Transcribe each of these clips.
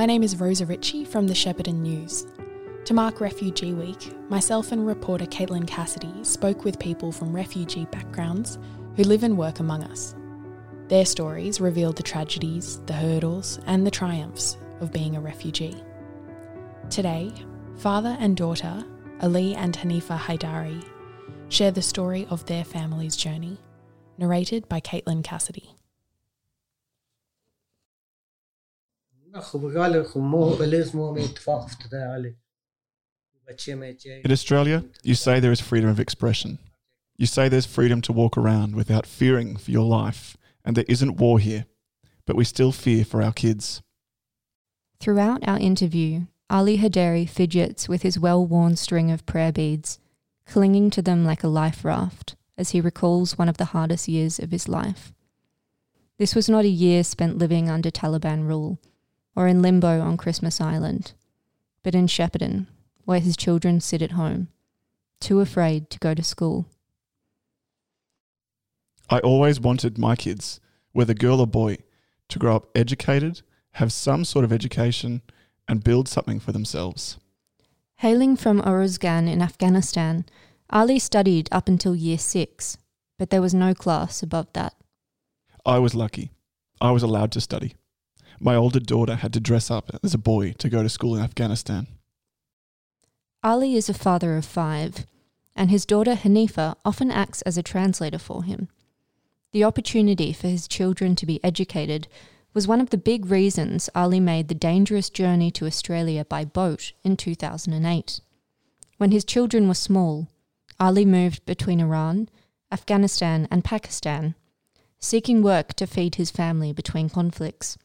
My name is Rosa Ritchie from the Shepparton News. To mark Refugee Week, myself and reporter Caitlin Cassidy spoke with people from refugee backgrounds who live and work among us. Their stories revealed the tragedies, the hurdles, and the triumphs of being a refugee. Today, father and daughter, Ali and Hanifa Haidary, share the story of their family's journey, narrated by Caitlin Cassidy. In Australia, you say there is freedom of expression. You say there's freedom to walk around without fearing for your life, and there isn't war here, but we still fear for our kids. Throughout our interview, Ali Haidary fidgets with his well worn string of prayer beads, clinging to them like a life raft as he recalls one of the hardest years of his life. This was not a year spent living under Taliban rule or in limbo on Christmas Island, but in Shepparton, where his children sit at home, too afraid to go to school. I always wanted my kids, whether girl or boy, to grow up educated, have some sort of education, and build something for themselves. Hailing from Uruzgan in Afghanistan, Ali studied up until year six, but there was no class above that. I was lucky. I was allowed to study. My older daughter had to dress up as a boy to go to school in Afghanistan. Ali is a father of five, and his daughter Hanifa often acts as a translator for him. The opportunity for his children to be educated was one of the big reasons Ali made the dangerous journey to Australia by boat in 2008. When his children were small, Ali moved between Iran, Afghanistan, and Pakistan, seeking work to feed his family between conflicts.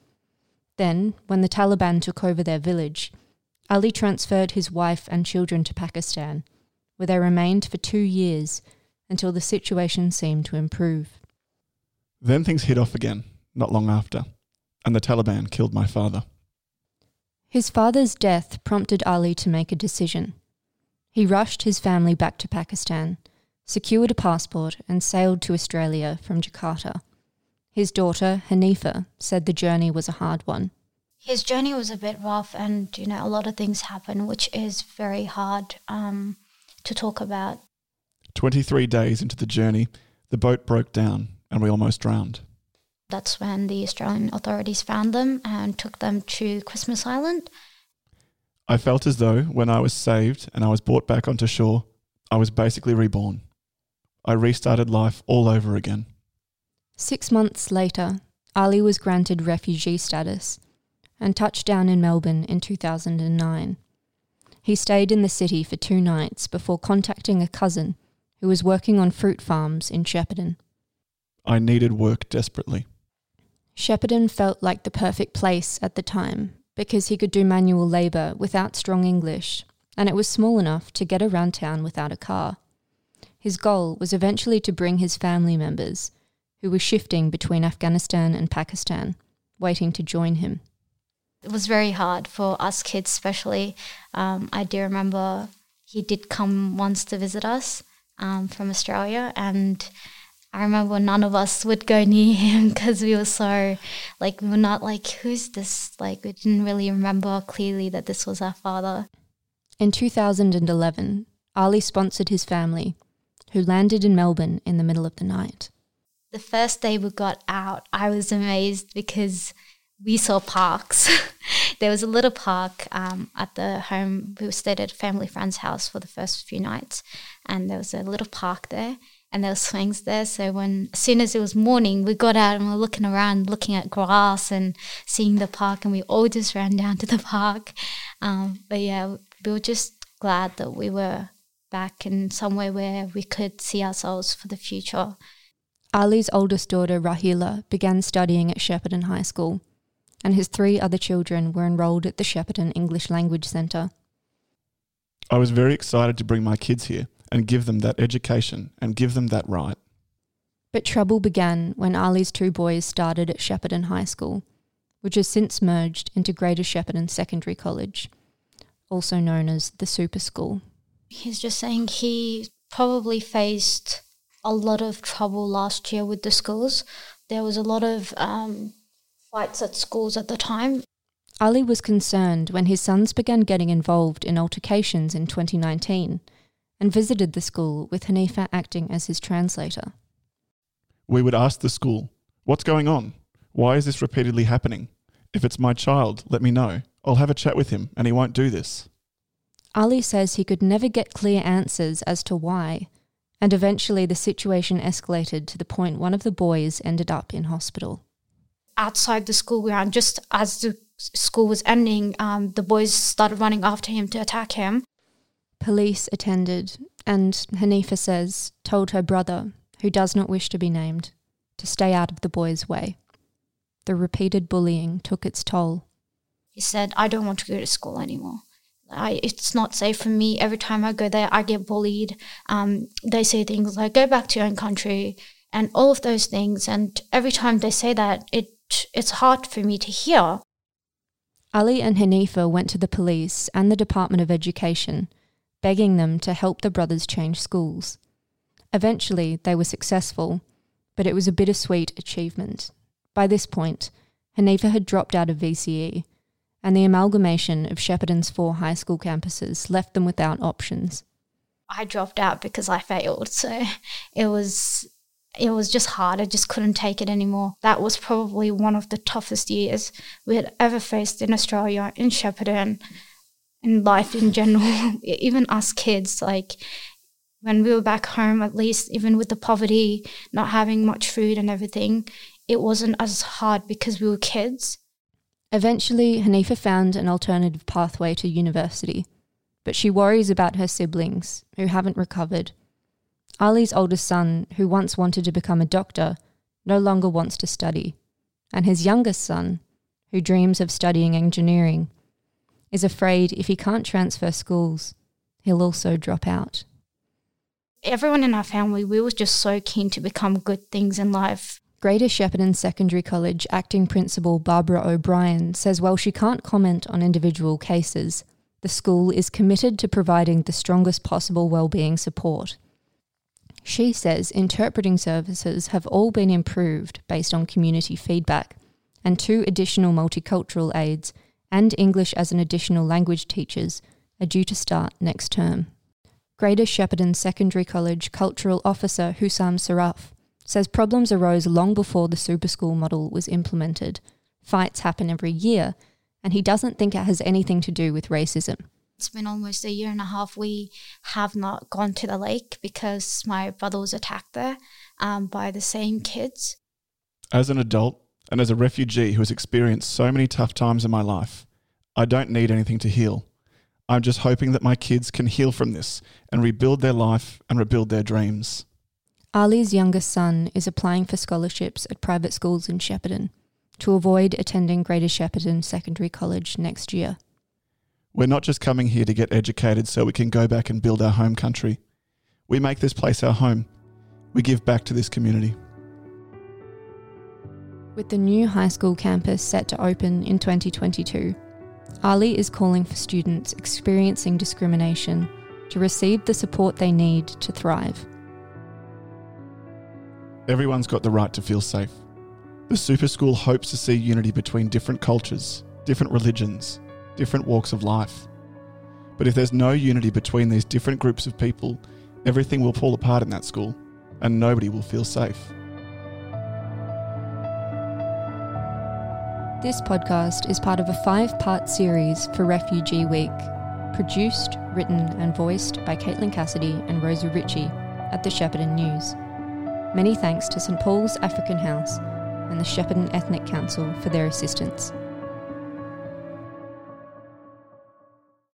Then, when the Taliban took over their village, Ali transferred his wife and children to Pakistan, where they remained for two years until the situation seemed to improve. Then things hit off again, not long after, and the Taliban killed my father. His father's death prompted Ali to make a decision. He rushed his family back to Pakistan, secured a passport, and sailed to Australia from Jakarta. His daughter, Hanifa, said the journey was a hard one his journey was a bit rough, and you know a lot of things happened, which is very hard um, to talk about. Twenty-three days into the journey, the boat broke down, and we almost drowned. That's when the Australian authorities found them and took them to Christmas Island. I felt as though when I was saved and I was brought back onto shore, I was basically reborn. I restarted life all over again. Six months later, Ali was granted refugee status and touched down in Melbourne in 2009. He stayed in the city for two nights before contacting a cousin who was working on fruit farms in Shepparton. I needed work desperately. Shepparton felt like the perfect place at the time because he could do manual labour without strong English, and it was small enough to get around town without a car. His goal was eventually to bring his family members, who were shifting between Afghanistan and Pakistan, waiting to join him it was very hard for us kids, especially. Um, I do remember he did come once to visit us um, from Australia, and I remember none of us would go near him because we were so like we were not like who's this? Like we didn't really remember clearly that this was our father. In 2011, Ali sponsored his family, who landed in Melbourne in the middle of the night. The first day we got out, I was amazed because we saw parks. there was a little park um, at the home. We stayed at a family friend's house for the first few nights, and there was a little park there, and there were swings there. So when as soon as it was morning, we got out and we were looking around, looking at grass and seeing the park, and we all just ran down to the park. Um, but yeah, we were just glad that we were back in somewhere where we could see ourselves for the future. Ali's oldest daughter, Rahila, began studying at Shepparton High School and his three other children were enrolled at the Shepparton English Language Centre. I was very excited to bring my kids here and give them that education and give them that right. But trouble began when Ali's two boys started at Shepparton High School, which has since merged into Greater Shepparton Secondary College, also known as the Super School. He's just saying he probably faced a lot of trouble last year with the schools. There was a lot of um, fights at schools at the time. Ali was concerned when his sons began getting involved in altercations in 2019 and visited the school with Hanifa acting as his translator. We would ask the school, What's going on? Why is this repeatedly happening? If it's my child, let me know. I'll have a chat with him, and he won't do this. Ali says he could never get clear answers as to why, and eventually the situation escalated to the point one of the boys ended up in hospital. Outside the school ground, just as the school was ending, um, the boys started running after him to attack him. Police attended, and Hanifa says, told her brother, who does not wish to be named, to stay out of the boy's way. The repeated bullying took its toll. He said, I don't want to go to school anymore. I, it's not safe for me. Every time I go there, I get bullied. Um, they say things like, go back to your own country, and all of those things. And every time they say that, it it's hard for me to hear. Ali and Hanifa went to the police and the Department of Education, begging them to help the brothers change schools. Eventually, they were successful, but it was a bittersweet achievement. By this point, Hanifa had dropped out of VCE, and the amalgamation of Shepparton's four high school campuses left them without options. I dropped out because I failed, so it was it was just hard. I just couldn't take it anymore. That was probably one of the toughest years we had ever faced in Australia, in Shepparton, in life in general. even us kids, like when we were back home, at least, even with the poverty, not having much food and everything, it wasn't as hard because we were kids. Eventually, Hanifa found an alternative pathway to university, but she worries about her siblings who haven't recovered Ali's oldest son, who once wanted to become a doctor, no longer wants to study, and his youngest son, who dreams of studying engineering, is afraid if he can't transfer schools, he'll also drop out. Everyone in our family, we were just so keen to become good things in life. Greater Shepparton Secondary College acting principal Barbara O'Brien says while she can't comment on individual cases, the school is committed to providing the strongest possible well-being support. She says interpreting services have all been improved based on community feedback, and two additional multicultural aides and English as an additional language teachers are due to start next term. Greater Shepparton Secondary College Cultural Officer Hussam Saraf says problems arose long before the super school model was implemented. Fights happen every year, and he doesn't think it has anything to do with racism. It's been almost a year and a half. We have not gone to the lake because my brother was attacked there um, by the same kids. As an adult and as a refugee who has experienced so many tough times in my life, I don't need anything to heal. I'm just hoping that my kids can heal from this and rebuild their life and rebuild their dreams. Ali's youngest son is applying for scholarships at private schools in Shepparton to avoid attending Greater Shepparton Secondary College next year. We're not just coming here to get educated so we can go back and build our home country. We make this place our home. We give back to this community. With the new high school campus set to open in 2022, Ali is calling for students experiencing discrimination to receive the support they need to thrive. Everyone's got the right to feel safe. The Super School hopes to see unity between different cultures, different religions, different walks of life. But if there's no unity between these different groups of people, everything will fall apart in that school and nobody will feel safe. This podcast is part of a five part series for Refugee Week, produced, written, and voiced by Caitlin Cassidy and Rosa Ritchie at the Shepparton News. Many thanks to St Paul's African House and the Shepparton Ethnic Council for their assistance.